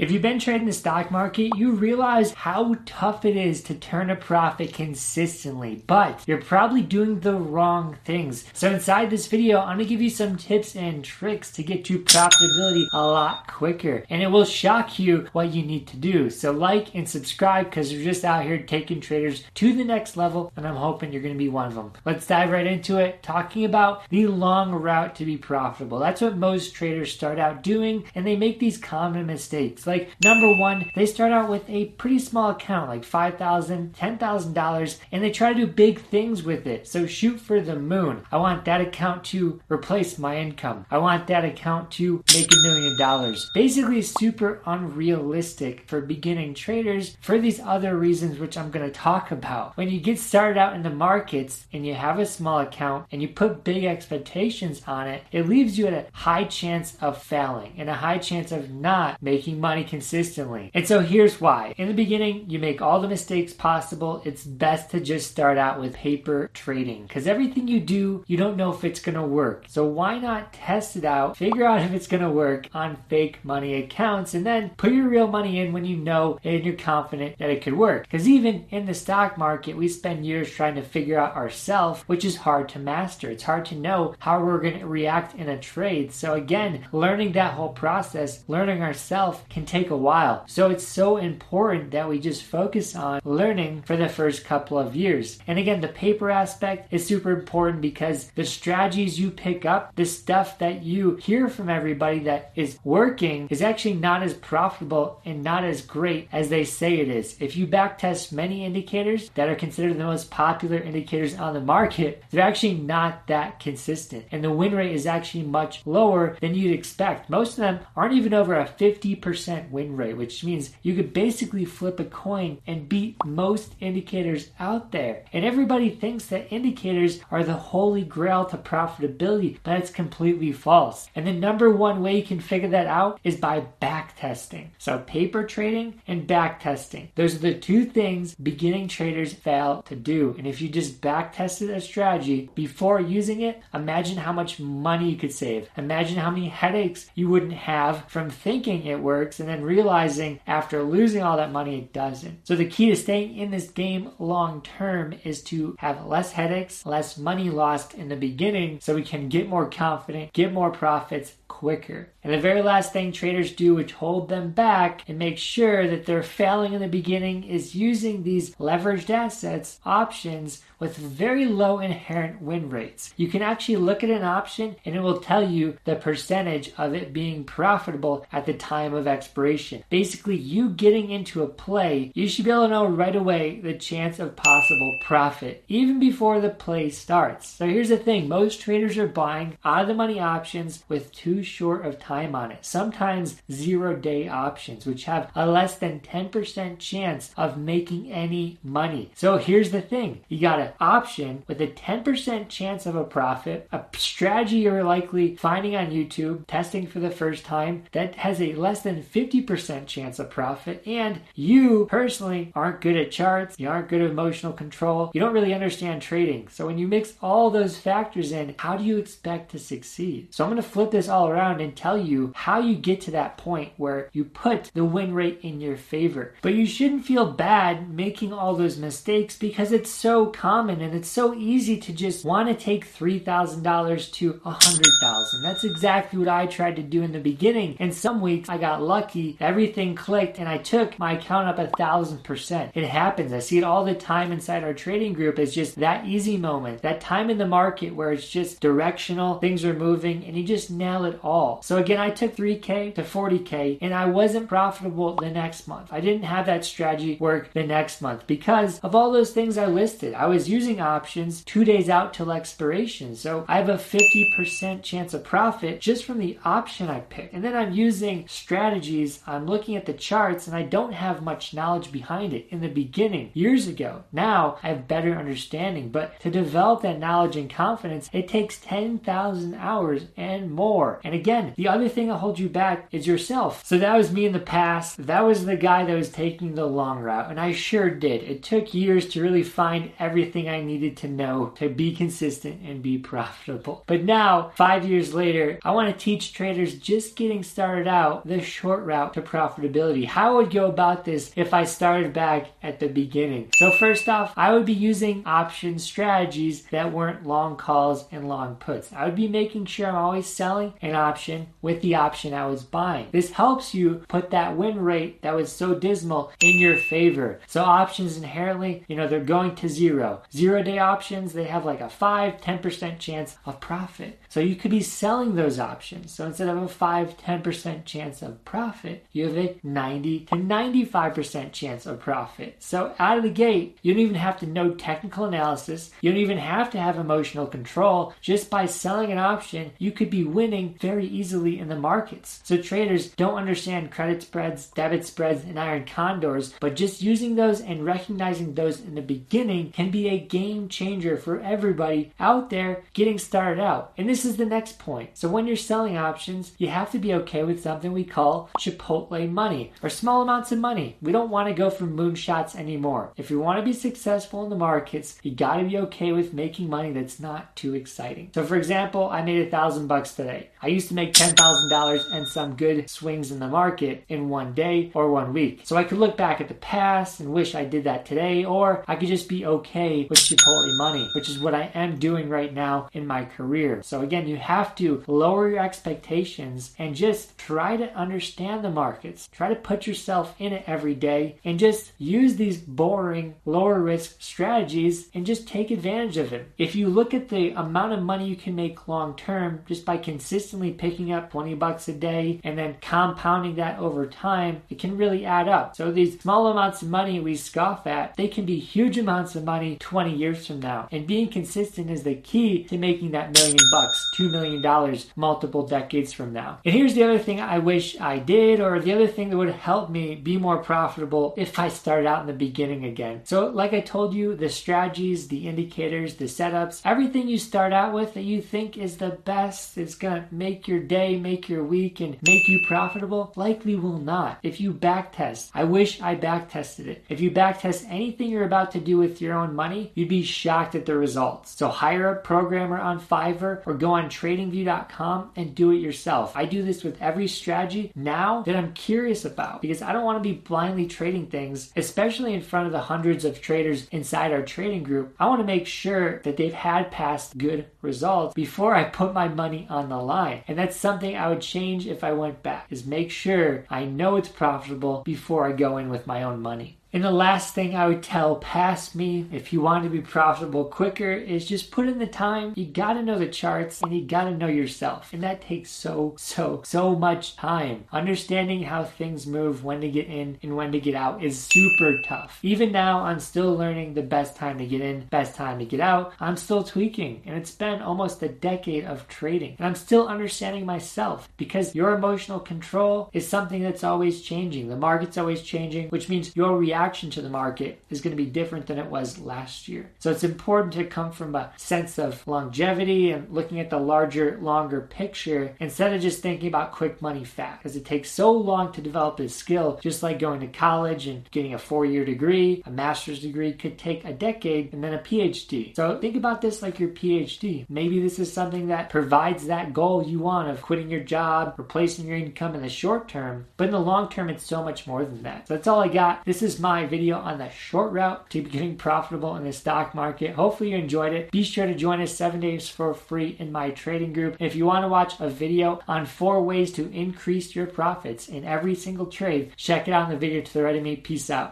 If you've been trading the stock market, you realize how tough it is to turn a profit consistently, but you're probably doing the wrong things. So inside this video, I'm gonna give you some tips and tricks to get to profitability a lot quicker. And it will shock you what you need to do. So like and subscribe because we're just out here taking traders to the next level, and I'm hoping you're gonna be one of them. Let's dive right into it, talking about the long route to be profitable. That's what most traders start out doing, and they make these common mistakes. Like number one, they start out with a pretty small account, like $5,000, $10,000, and they try to do big things with it. So shoot for the moon. I want that account to replace my income. I want that account to make a million dollars. Basically, super unrealistic for beginning traders for these other reasons, which I'm going to talk about. When you get started out in the markets and you have a small account and you put big expectations on it, it leaves you at a high chance of failing and a high chance of not making money money consistently. And so here's why. In the beginning, you make all the mistakes possible. It's best to just start out with paper trading because everything you do, you don't know if it's going to work. So why not test it out, figure out if it's going to work on fake money accounts, and then put your real money in when you know and you're confident that it could work. Because even in the stock market, we spend years trying to figure out ourselves, which is hard to master. It's hard to know how we're going to react in a trade. So again, learning that whole process, learning ourselves can take a while. So it's so important that we just focus on learning for the first couple of years. And again, the paper aspect is super important because the strategies you pick up, the stuff that you hear from everybody that is working is actually not as profitable and not as great as they say it is. If you backtest many indicators that are considered the most popular indicators on the market, they're actually not that consistent. And the win rate is actually much lower than you'd expect. Most of them aren't even over a 50% percent win rate, which means you could basically flip a coin and beat most indicators out there. And everybody thinks that indicators are the holy grail to profitability, but it's completely false. And the number one way you can figure that out is by back testing. So paper trading and back testing. Those are the two things beginning traders fail to do. And if you just back tested a strategy before using it, imagine how much money you could save. Imagine how many headaches you wouldn't have from thinking it works and then realizing after losing all that money it doesn't. So the key to staying in this game long term is to have less headaches, less money lost in the beginning so we can get more confident, get more profits quicker. And the very last thing traders do, which hold them back and make sure that they're failing in the beginning, is using these leveraged assets, options, with very low inherent win rates. You can actually look at an option and it will tell you the percentage of it being profitable at the time of expiration. Basically, you getting into a play, you should be able to know right away the chance of possible profit, even before the play starts. So here's the thing most traders are buying out of the money options with short of time on it. Sometimes zero day options, which have a less than 10% chance of making any money. So here's the thing you got an option with a 10% chance of a profit, a strategy you're likely finding on YouTube, testing for the first time that has a less than 50% chance of profit, and you personally aren't good at charts, you aren't good at emotional control, you don't really understand trading. So when you mix all those factors in, how do you expect to succeed? So I'm to flip this all around and tell you how you get to that point where you put the win rate in your favor. But you shouldn't feel bad making all those mistakes because it's so common and it's so easy to just want to take $3,000 to 100,000. That's exactly what I tried to do in the beginning. And some weeks I got lucky, everything clicked, and I took my account up a thousand percent. It happens. I see it all the time inside our trading group. It's just that easy moment, that time in the market where it's just directional, things are moving, and you just nail it all. So again, I took 3K to 40K and I wasn't profitable the next month. I didn't have that strategy work the next month because of all those things I listed. I was using options two days out till expiration. So I have a 50% chance of profit just from the option I picked. And then I'm using strategies. I'm looking at the charts and I don't have much knowledge behind it in the beginning years ago. Now I have better understanding, but to develop that knowledge and confidence, it takes 10,000 hours and more. And again, the other thing that holds you back is yourself. So that was me in the past. That was the guy that was taking the long route. And I sure did. It took years to really find everything I needed to know to be consistent and be profitable. But now, five years later, I want to teach traders just getting started out the short route to profitability. How I would go about this if I started back at the beginning. So, first off, I would be using option strategies that weren't long calls and long puts. I would be making sure I'm always selling an option with the option I was buying. This helps you put that win rate that was so dismal in your favor. So, options inherently, you know, they're going to zero. Zero day options, they have like a 5 10% chance of profit. So you could be selling those options. So instead of a 5 10% chance of profit, you have a 90 to 95% chance of profit. So out of the gate, you don't even have to know technical analysis. You don't even have to have emotional control. Just by selling an option, you could be winning very easily in the markets. So traders don't understand credit spreads, debit spreads, and iron condors, but just using those and recognizing those in the beginning can be a game changer for everybody out there getting started out. And this is the next point. So when you're selling options, you have to be okay with something we call Chipotle money or small amounts of money. We don't want to go for moonshots anymore. If you want to be successful in the markets, you got to be okay with making money that's not too exciting. So for example, I made a thousand bucks today. I used to make $10,000 and some good swings in the market in one day or one week. So I could look back at the past and wish I did that today, or I could just be okay with Chipotle money, which is what I am doing right now in my career. So again, you have to lower your expectations and just try to understand the markets. Try to put yourself in it every day and just use these boring, lower risk strategies and just take advantage of them. If you look at the amount of money you can make long term just by consistently picking up 20 bucks a day and then compounding that over time, it can really add up. So these small amounts of money we scoff at, they can be huge amounts of money 20 years from now. And being consistent is the key to making that million bucks $2 million multiple decades from now. And here's the other thing I wish I did, or the other thing that would help me be more profitable if I started out in the beginning again. So, like I told you, the strategies, the indicators, the setups, everything you start out with that you think is the best, is gonna make your day, make your week, and make you profitable, likely will not. If you backtest, I wish I backtested it. If you backtest anything you're about to do with your own money, you'd be shocked at the results. So, hire a programmer on Fiverr or go on tradingview.com and do it yourself. I do this with every strategy now that I'm curious about because I don't want to be blindly trading things, especially in front of the hundreds of traders inside our trading group. I want to make sure that they've had past good results before I put my money on the line. And that's something I would change if I went back is make sure I know it's profitable before I go in with my own money. And the last thing I would tell past me, if you want to be profitable quicker, is just put in the time. You got to know the charts and you got to know yourself. And that takes so, so, so much time. Understanding how things move, when to get in and when to get out is super tough. Even now, I'm still learning the best time to get in, best time to get out. I'm still tweaking. And it's been almost a decade of trading. And I'm still understanding myself because your emotional control is something that's always changing. The market's always changing, which means your reaction reaction to the market is going to be different than it was last year. So it's important to come from a sense of longevity and looking at the larger, longer picture instead of just thinking about quick money fast. Because it takes so long to develop this skill, just like going to college and getting a four year degree, a master's degree could take a decade and then a PhD. So think about this like your PhD. Maybe this is something that provides that goal you want of quitting your job, replacing your income in the short term, but in the long term, it's so much more than that. So that's all I got. This is my my video on the short route to becoming profitable in the stock market. Hopefully you enjoyed it. Be sure to join us seven days for free in my trading group. If you want to watch a video on four ways to increase your profits in every single trade, check it out in the video to the right of me. Peace out.